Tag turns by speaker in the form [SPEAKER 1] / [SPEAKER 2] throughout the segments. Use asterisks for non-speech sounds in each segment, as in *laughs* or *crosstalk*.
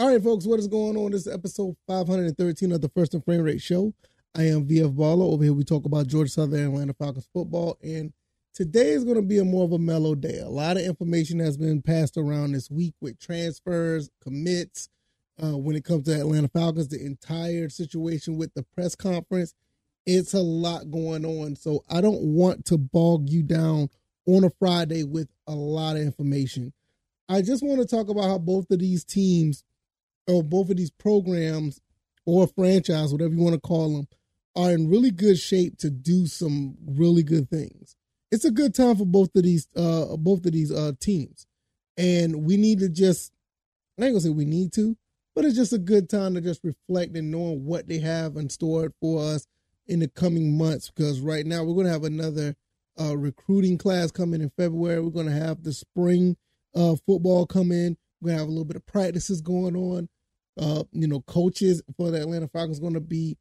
[SPEAKER 1] All right, folks, what is going on? This is episode 513 of the First and Frame Rate Show. I am VF Baller. Over here, we talk about Georgia Southern Atlanta Falcons football. And today is going to be a more of a mellow day. A lot of information has been passed around this week with transfers, commits, uh, when it comes to Atlanta Falcons, the entire situation with the press conference. It's a lot going on. So I don't want to bog you down on a Friday with a lot of information. I just want to talk about how both of these teams or both of these programs or franchise, whatever you want to call them, are in really good shape to do some really good things. It's a good time for both of these uh both of these uh teams. And we need to just I ain't gonna say we need to, but it's just a good time to just reflect and knowing what they have in store for us in the coming months. Because right now we're gonna have another uh recruiting class coming in February. We're gonna have the spring uh football come in. We're gonna have a little bit of practices going on. Uh, you know, coaches for the Atlanta Falcons going to be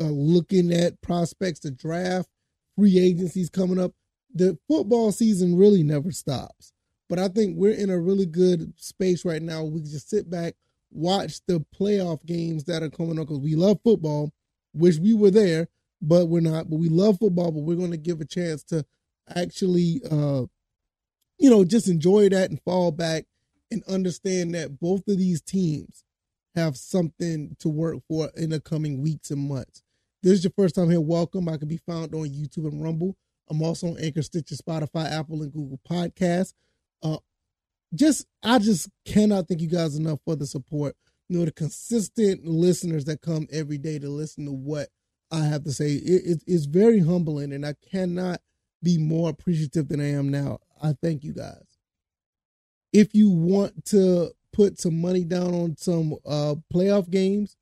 [SPEAKER 1] uh, looking at prospects to draft, free agencies coming up. The football season really never stops. But I think we're in a really good space right now. We just sit back, watch the playoff games that are coming up because we love football. Wish we were there, but we're not. But we love football, but we're going to give a chance to actually, uh, you know, just enjoy that and fall back and understand that both of these teams have something to work for in the coming weeks and months. This is your first time here, welcome. I can be found on YouTube and Rumble. I'm also on Anchor, Stitcher, Spotify, Apple, and Google Podcasts. Uh, just I just cannot thank you guys enough for the support. You know, the consistent listeners that come every day to listen to what I have to say. It, it, it's very humbling, and I cannot be more appreciative than I am now. I thank you guys. If you want to put some money down on some uh, playoff games,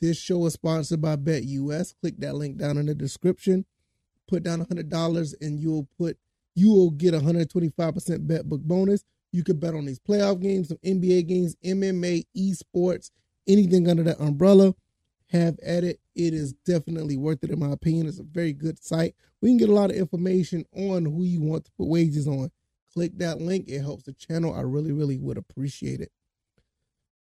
[SPEAKER 1] this show is sponsored by BetUS. Click that link down in the description. Put down $100 and you'll put you will get a 125% bet book bonus. You can bet on these playoff games, some NBA games, MMA, esports, anything under that umbrella. Have at it. It is definitely worth it, in my opinion. It's a very good site. We can get a lot of information on who you want to put wages on. Click that link. It helps the channel. I really, really would appreciate it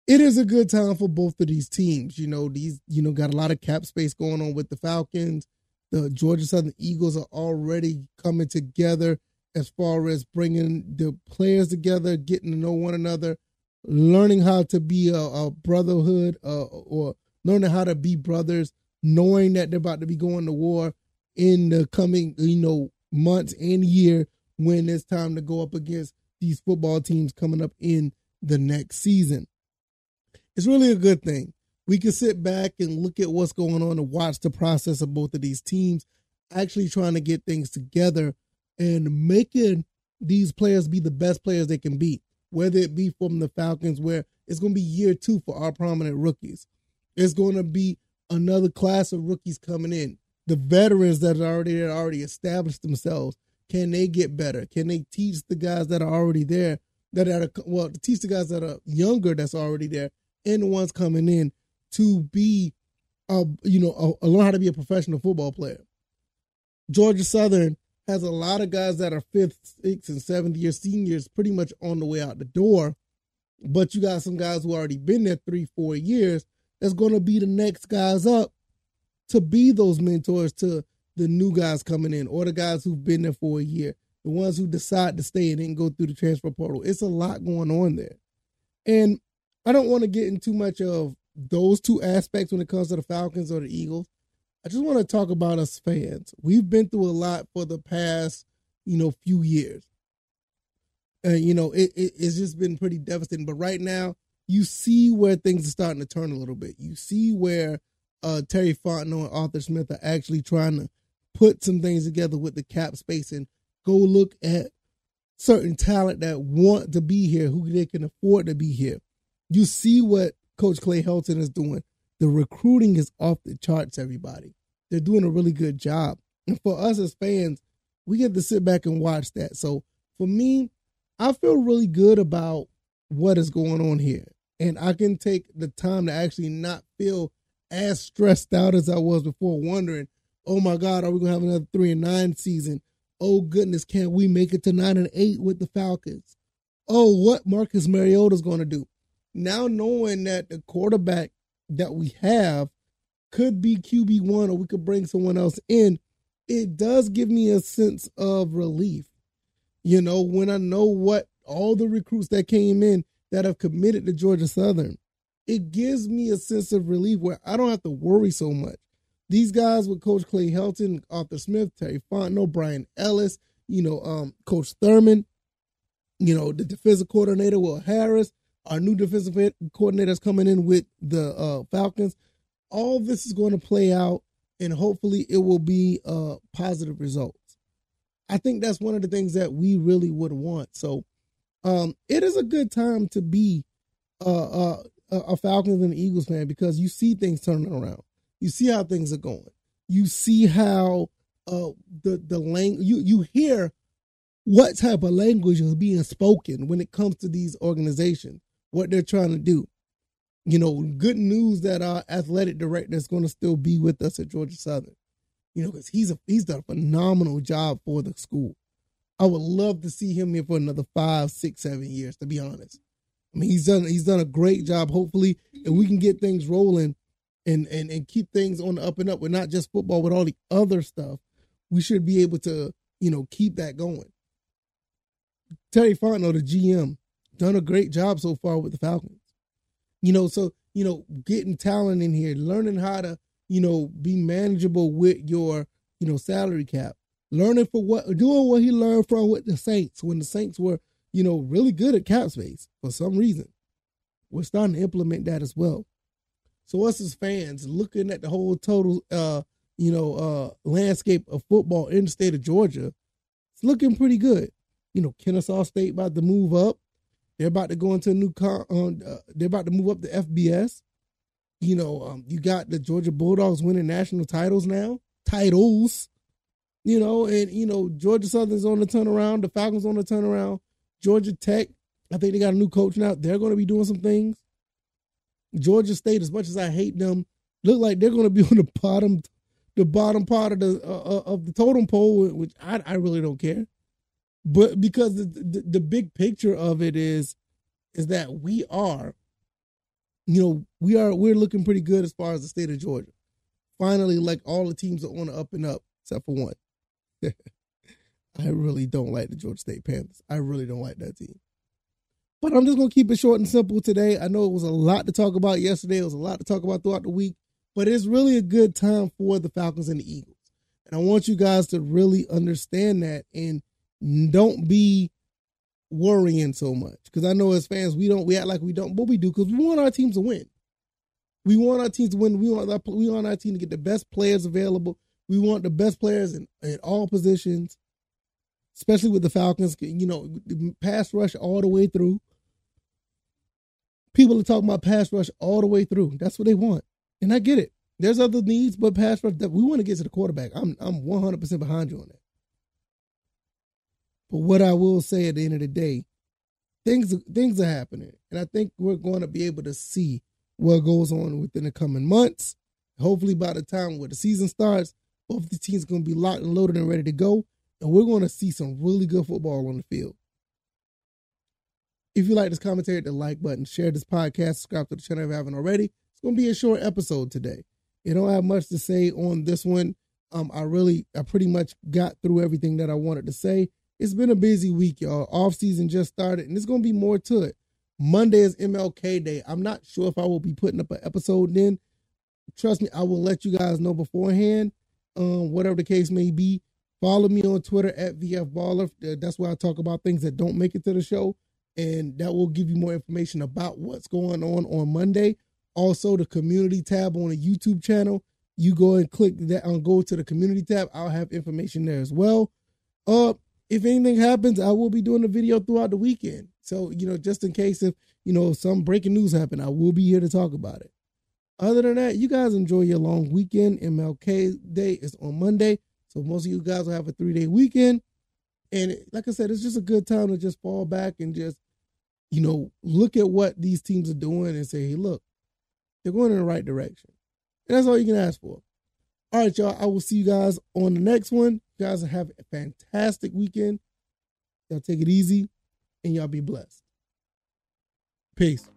[SPEAKER 1] it is a good time for both of these teams. You know, these, you know, got a lot of cap space going on with the Falcons. The Georgia Southern Eagles are already coming together as far as bringing the players together, getting to know one another, learning how to be a, a brotherhood uh, or learning how to be brothers, knowing that they're about to be going to war in the coming, you know, months and year when it's time to go up against these football teams coming up in the next season it's really a good thing. We can sit back and look at what's going on and watch the process of both of these teams actually trying to get things together and making these players be the best players they can be, whether it be from the Falcons, where it's going to be year two for our prominent rookies. It's going to be another class of rookies coming in. The veterans that are already that already established themselves, can they get better? Can they teach the guys that are already there that are well, teach the guys that are younger that's already there and the ones coming in to be, a, you know, a, learn how to be a professional football player. Georgia Southern has a lot of guys that are fifth, sixth, and seventh year seniors pretty much on the way out the door. But you got some guys who already been there three, four years that's going to be the next guys up to be those mentors to the new guys coming in or the guys who've been there for a year, the ones who decide to stay and then go through the transfer portal. It's a lot going on there. And I don't want to get into much of those two aspects when it comes to the Falcons or the Eagles. I just want to talk about us fans. We've been through a lot for the past, you know, few years. And you know, it, it, it's just been pretty devastating. But right now, you see where things are starting to turn a little bit. You see where uh, Terry Fontenot and Arthur Smith are actually trying to put some things together with the cap space and go look at certain talent that want to be here, who they can afford to be here you see what Coach Clay Helton is doing. The recruiting is off the charts, everybody. They're doing a really good job. And for us as fans, we get to sit back and watch that. So for me, I feel really good about what is going on here. And I can take the time to actually not feel as stressed out as I was before, wondering, oh my God, are we gonna have another three and nine season? Oh goodness, can't we make it to nine and eight with the Falcons? Oh, what Marcus Mariota's gonna do? Now knowing that the quarterback that we have could be QB1 or we could bring someone else in, it does give me a sense of relief. You know, when I know what all the recruits that came in that have committed to Georgia Southern, it gives me a sense of relief where I don't have to worry so much. These guys with Coach Clay Helton, Arthur Smith, Terry Fontenot, Brian Ellis, you know, um, Coach Thurman, you know, the defensive coordinator, Will Harris, our new defensive coordinator coordinators coming in with the uh, Falcons. All this is going to play out, and hopefully, it will be uh, positive results. I think that's one of the things that we really would want. So, um, it is a good time to be uh, uh, a Falcons and Eagles fan because you see things turning around. You see how things are going. You see how uh, the the language you you hear what type of language is being spoken when it comes to these organizations what they're trying to do. You know, good news that our athletic director is going to still be with us at Georgia Southern. You know, because he's a he's done a phenomenal job for the school. I would love to see him here for another five, six, seven years. To be honest, I mean he's done he's done a great job. Hopefully, and we can get things rolling, and and and keep things on the up and up with not just football, with all the other stuff. We should be able to you know keep that going. Terry Fontenot, the GM, done a great job so far with the Falcons. You know, so you know, getting talent in here, learning how to, you know, be manageable with your, you know, salary cap. Learning for what doing what he learned from with the Saints when the Saints were, you know, really good at cap space for some reason. We're starting to implement that as well. So us as fans looking at the whole total uh, you know, uh landscape of football in the state of Georgia, it's looking pretty good. You know, Kennesaw State about to move up. They're about to go into a new car. Um, uh, they're about to move up to FBS. You know, um, you got the Georgia Bulldogs winning national titles now. Titles. You know, and you know Georgia Southern's on the turnaround. The Falcons on the turnaround. Georgia Tech. I think they got a new coach now. They're going to be doing some things. Georgia State, as much as I hate them, look like they're going to be *laughs* on the bottom, the bottom part of the uh, uh of the totem pole, which I, I really don't care but because the, the, the big picture of it is is that we are you know we are we're looking pretty good as far as the state of georgia. Finally like all the teams are on the up and up except for one. *laughs* I really don't like the georgia state panthers. I really don't like that team. But i'm just going to keep it short and simple today. I know it was a lot to talk about yesterday. It was a lot to talk about throughout the week. But it's really a good time for the falcons and the eagles. And i want you guys to really understand that and don't be worrying so much because I know as fans we don't we act like we don't, but we do because we want our teams to win. We want our teams to win. We want our, we want our team to get the best players available. We want the best players in, in all positions, especially with the Falcons. You know, pass rush all the way through. People are talking about pass rush all the way through. That's what they want, and I get it. There's other needs, but pass rush. That we want to get to the quarterback. I'm I'm 100 percent behind you on that. But what I will say at the end of the day, things things are happening, and I think we're going to be able to see what goes on within the coming months. Hopefully, by the time where the season starts, both the teams going to be locked and loaded and ready to go, and we're going to see some really good football on the field. If you like this commentary, hit the like button, share this podcast, subscribe to the channel if you haven't already. It's going to be a short episode today. You don't have much to say on this one. Um, I really, I pretty much got through everything that I wanted to say. It's been a busy week, y'all. Off season just started, and there's gonna be more to it. Monday is MLK Day. I'm not sure if I will be putting up an episode then. Trust me, I will let you guys know beforehand. Um, whatever the case may be. Follow me on Twitter at VFBaller. That's where I talk about things that don't make it to the show, and that will give you more information about what's going on on Monday. Also, the community tab on the YouTube channel. You go and click that and go to the community tab. I'll have information there as well. Uh, if anything happens, I will be doing a video throughout the weekend. So, you know, just in case if, you know, some breaking news happen, I will be here to talk about it. Other than that, you guys enjoy your long weekend. MLK Day is on Monday. So most of you guys will have a three day weekend. And like I said, it's just a good time to just fall back and just, you know, look at what these teams are doing and say, hey, look, they're going in the right direction. And that's all you can ask for. All right, y'all. I will see you guys on the next one. Guys have a fantastic weekend. Y'all take it easy and y'all be blessed. Peace.